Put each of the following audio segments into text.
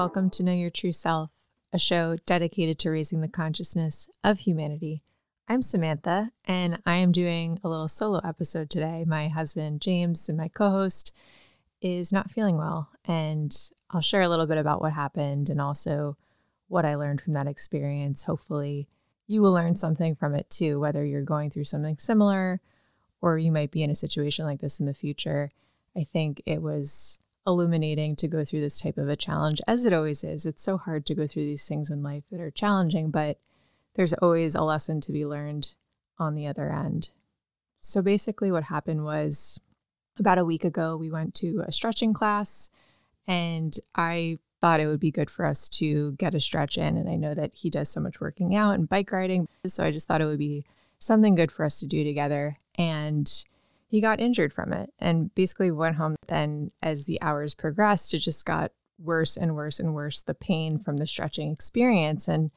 welcome to Know Your True Self, a show dedicated to raising the consciousness of humanity. I'm Samantha, and I am doing a little solo episode today. My husband, James, and my co host is not feeling well, and I'll share a little bit about what happened and also what I learned from that experience. Hopefully, you will learn something from it too, whether you're going through something similar or you might be in a situation like this in the future. I think it was illuminating to go through this type of a challenge, as it always is. It's so hard to go through these things in life that are challenging, but there's always a lesson to be learned on the other end. So basically, what happened was about a week ago, we went to a stretching class, and I thought it would be good for us to get a stretch in. And I know that he does so much working out and bike riding. So I just thought it would be something good for us to do together. And he got injured from it and basically went home. Then, as the hours progressed, it just got worse and worse and worse the pain from the stretching experience. And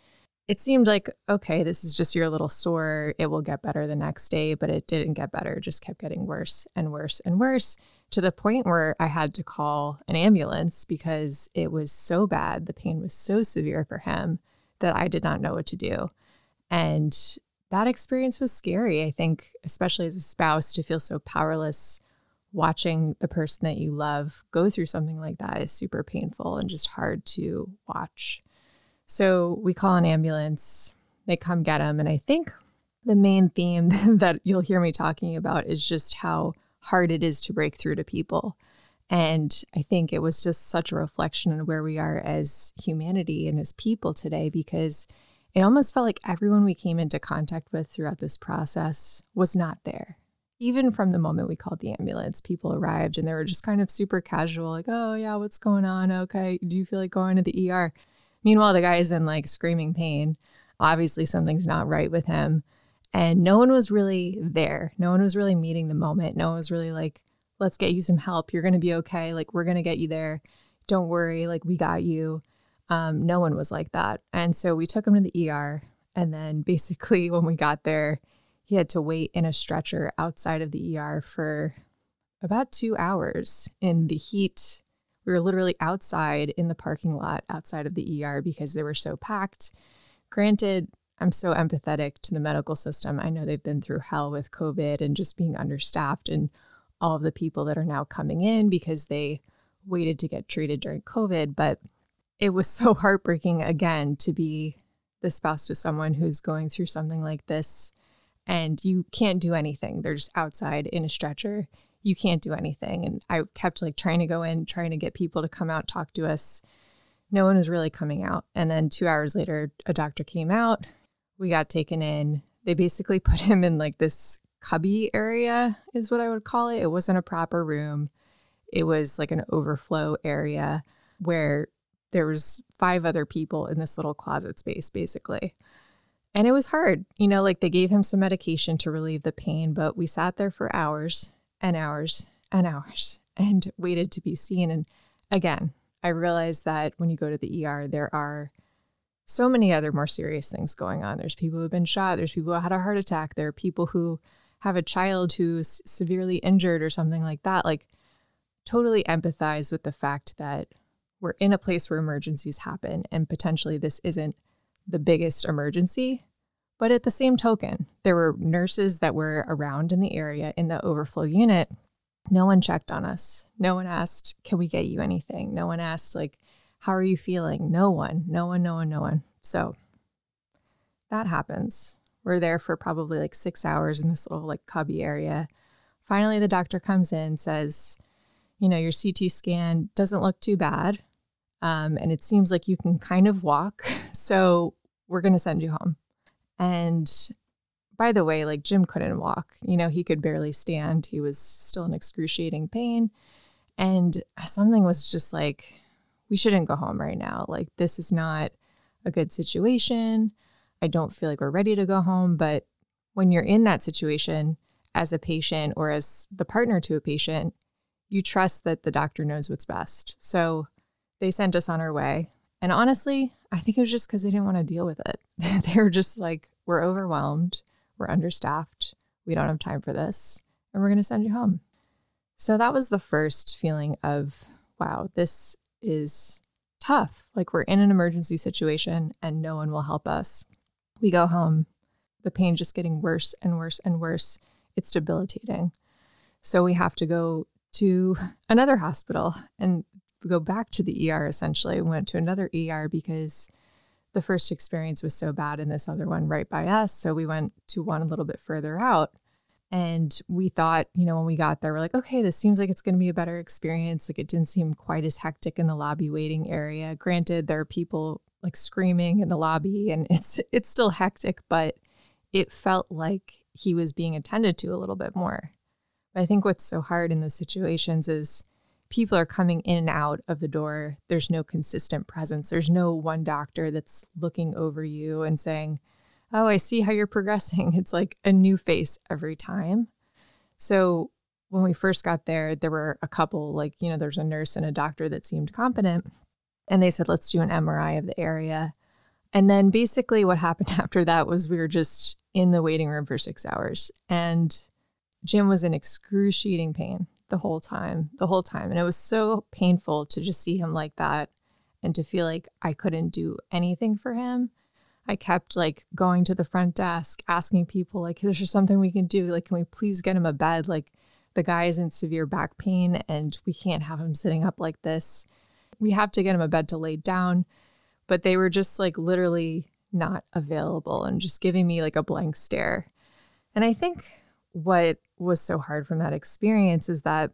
it seemed like, okay, this is just your little sore. It will get better the next day, but it didn't get better. It just kept getting worse and worse and worse to the point where I had to call an ambulance because it was so bad. The pain was so severe for him that I did not know what to do. And that experience was scary. I think, especially as a spouse, to feel so powerless watching the person that you love go through something like that is super painful and just hard to watch. So we call an ambulance, they come get him. And I think the main theme that you'll hear me talking about is just how hard it is to break through to people. And I think it was just such a reflection on where we are as humanity and as people today because it almost felt like everyone we came into contact with throughout this process was not there. Even from the moment we called the ambulance, people arrived and they were just kind of super casual, like, oh, yeah, what's going on? Okay, do you feel like going to the ER? Meanwhile, the guy's in like screaming pain. Obviously, something's not right with him. And no one was really there. No one was really meeting the moment. No one was really like, let's get you some help. You're going to be okay. Like, we're going to get you there. Don't worry. Like, we got you. Um, no one was like that. And so we took him to the ER. And then basically, when we got there, he had to wait in a stretcher outside of the ER for about two hours in the heat. We were literally outside in the parking lot outside of the ER because they were so packed. Granted, I'm so empathetic to the medical system. I know they've been through hell with COVID and just being understaffed and all of the people that are now coming in because they waited to get treated during COVID. But it was so heartbreaking again to be the spouse to someone who's going through something like this and you can't do anything. They're just outside in a stretcher. You can't do anything. And I kept like trying to go in, trying to get people to come out, talk to us. No one was really coming out. And then two hours later, a doctor came out. We got taken in. They basically put him in like this cubby area, is what I would call it. It wasn't a proper room, it was like an overflow area where there was five other people in this little closet space basically. And it was hard you know like they gave him some medication to relieve the pain but we sat there for hours and hours and hours and waited to be seen. And again i realized that when you go to the er there are so many other more serious things going on. There's people who've been shot. There's people who had a heart attack. There are people who have a child who's severely injured or something like that. Like totally empathize with the fact that we're in a place where emergencies happen and potentially this isn't the biggest emergency. But at the same token, there were nurses that were around in the area in the overflow unit. No one checked on us. No one asked, Can we get you anything? No one asked, like, how are you feeling? No one, no one, no one, no one. So that happens. We're there for probably like six hours in this little like cubby area. Finally, the doctor comes in, says, you know, your CT scan doesn't look too bad. Um, and it seems like you can kind of walk. So we're going to send you home. And by the way, like Jim couldn't walk. You know, he could barely stand. He was still in excruciating pain. And something was just like, we shouldn't go home right now. Like, this is not a good situation. I don't feel like we're ready to go home. But when you're in that situation as a patient or as the partner to a patient, you trust that the doctor knows what's best. So they sent us on our way. And honestly, I think it was just because they didn't want to deal with it. they were just like, we're overwhelmed, we're understaffed, we don't have time for this, and we're going to send you home. So that was the first feeling of, wow, this is tough. Like we're in an emergency situation and no one will help us. We go home, the pain just getting worse and worse and worse. It's debilitating. So we have to go to another hospital and go back to the ER essentially. We went to another ER because the first experience was so bad and this other one right by us. So we went to one a little bit further out. And we thought, you know, when we got there, we're like, okay, this seems like it's going to be a better experience. Like it didn't seem quite as hectic in the lobby waiting area. Granted, there are people like screaming in the lobby and it's it's still hectic, but it felt like he was being attended to a little bit more. But I think what's so hard in those situations is people are coming in and out of the door. There's no consistent presence. There's no one doctor that's looking over you and saying, Oh, I see how you're progressing. It's like a new face every time. So when we first got there, there were a couple, like, you know, there's a nurse and a doctor that seemed competent. And they said, let's do an MRI of the area. And then basically what happened after that was we were just in the waiting room for six hours. And Jim was in excruciating pain the whole time, the whole time. And it was so painful to just see him like that and to feel like I couldn't do anything for him. I kept like going to the front desk, asking people, like, is there something we can do? Like, can we please get him a bed? Like, the guy is in severe back pain and we can't have him sitting up like this. We have to get him a bed to lay down. But they were just like literally not available and just giving me like a blank stare. And I think what was so hard from that experience is that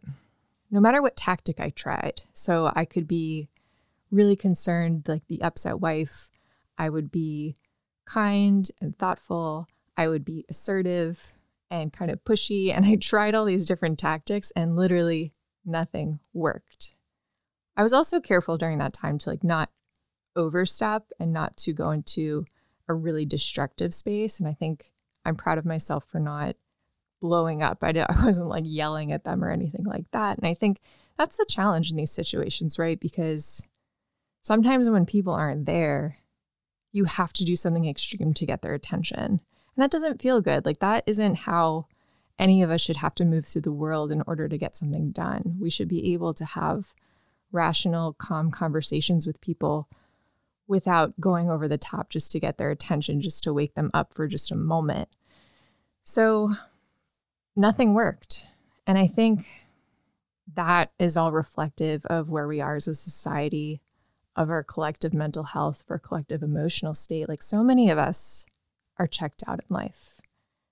no matter what tactic I tried, so I could be really concerned, like the upset wife, I would be kind and thoughtful, I would be assertive and kind of pushy. And I tried all these different tactics and literally nothing worked. I was also careful during that time to like not overstep and not to go into a really destructive space. And I think I'm proud of myself for not blowing up. I, did, I wasn't like yelling at them or anything like that. And I think that's the challenge in these situations, right? Because sometimes when people aren't there, you have to do something extreme to get their attention. And that doesn't feel good. Like, that isn't how any of us should have to move through the world in order to get something done. We should be able to have rational, calm conversations with people without going over the top just to get their attention, just to wake them up for just a moment. So, nothing worked. And I think that is all reflective of where we are as a society, of our collective mental health, of our collective emotional state. Like so many of us are checked out in life.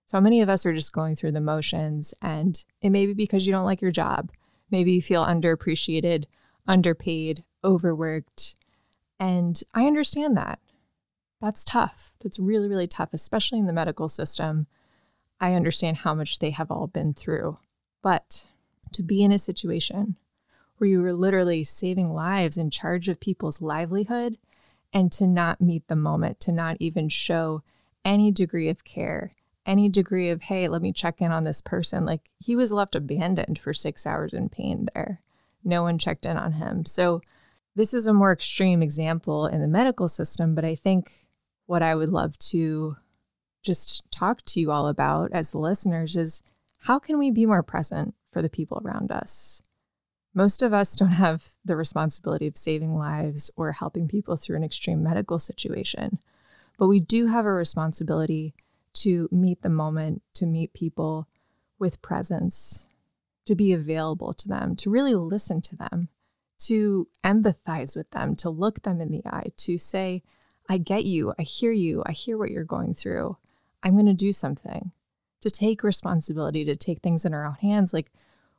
So many of us are just going through the motions, and it may be because you don't like your job. Maybe you feel underappreciated, underpaid, overworked. And I understand that. That's tough. That's really, really tough, especially in the medical system I understand how much they have all been through. But to be in a situation where you were literally saving lives in charge of people's livelihood and to not meet the moment, to not even show any degree of care, any degree of, hey, let me check in on this person. Like he was left abandoned for six hours in pain there. No one checked in on him. So, this is a more extreme example in the medical system, but I think what I would love to just talk to you all about as the listeners is how can we be more present for the people around us? Most of us don't have the responsibility of saving lives or helping people through an extreme medical situation, but we do have a responsibility to meet the moment, to meet people with presence, to be available to them, to really listen to them, to empathize with them, to look them in the eye, to say, I get you, I hear you, I hear what you're going through. I'm going to do something, to take responsibility, to take things in our own hands. Like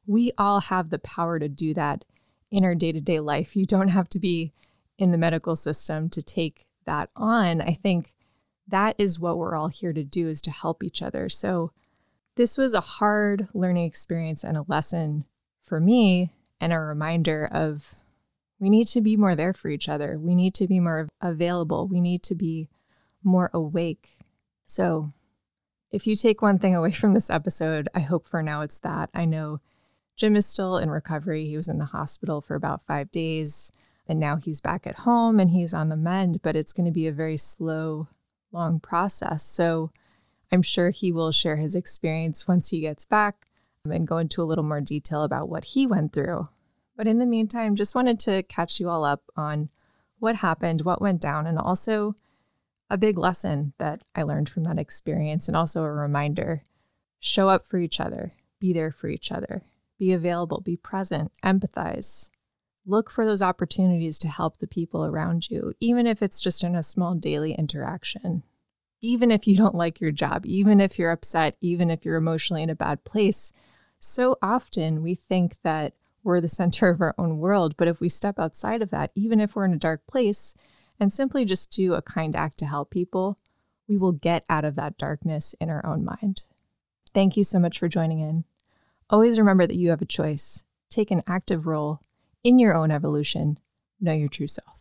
we all have the power to do that in our day to day life. You don't have to be in the medical system to take that on. I think that is what we're all here to do is to help each other. So this was a hard learning experience and a lesson for me and a reminder of we need to be more there for each other. We need to be more available. We need to be more awake so, if you take one thing away from this episode, I hope for now it's that. I know Jim is still in recovery. He was in the hospital for about five days, and now he's back at home and he's on the mend, but it's going to be a very slow, long process. So, I'm sure he will share his experience once he gets back um, and go into a little more detail about what he went through. But in the meantime, just wanted to catch you all up on what happened, what went down, and also a big lesson that I learned from that experience, and also a reminder show up for each other, be there for each other, be available, be present, empathize. Look for those opportunities to help the people around you, even if it's just in a small daily interaction. Even if you don't like your job, even if you're upset, even if you're emotionally in a bad place, so often we think that we're the center of our own world. But if we step outside of that, even if we're in a dark place, and simply just do a kind act to help people, we will get out of that darkness in our own mind. Thank you so much for joining in. Always remember that you have a choice. Take an active role in your own evolution. Know your true self.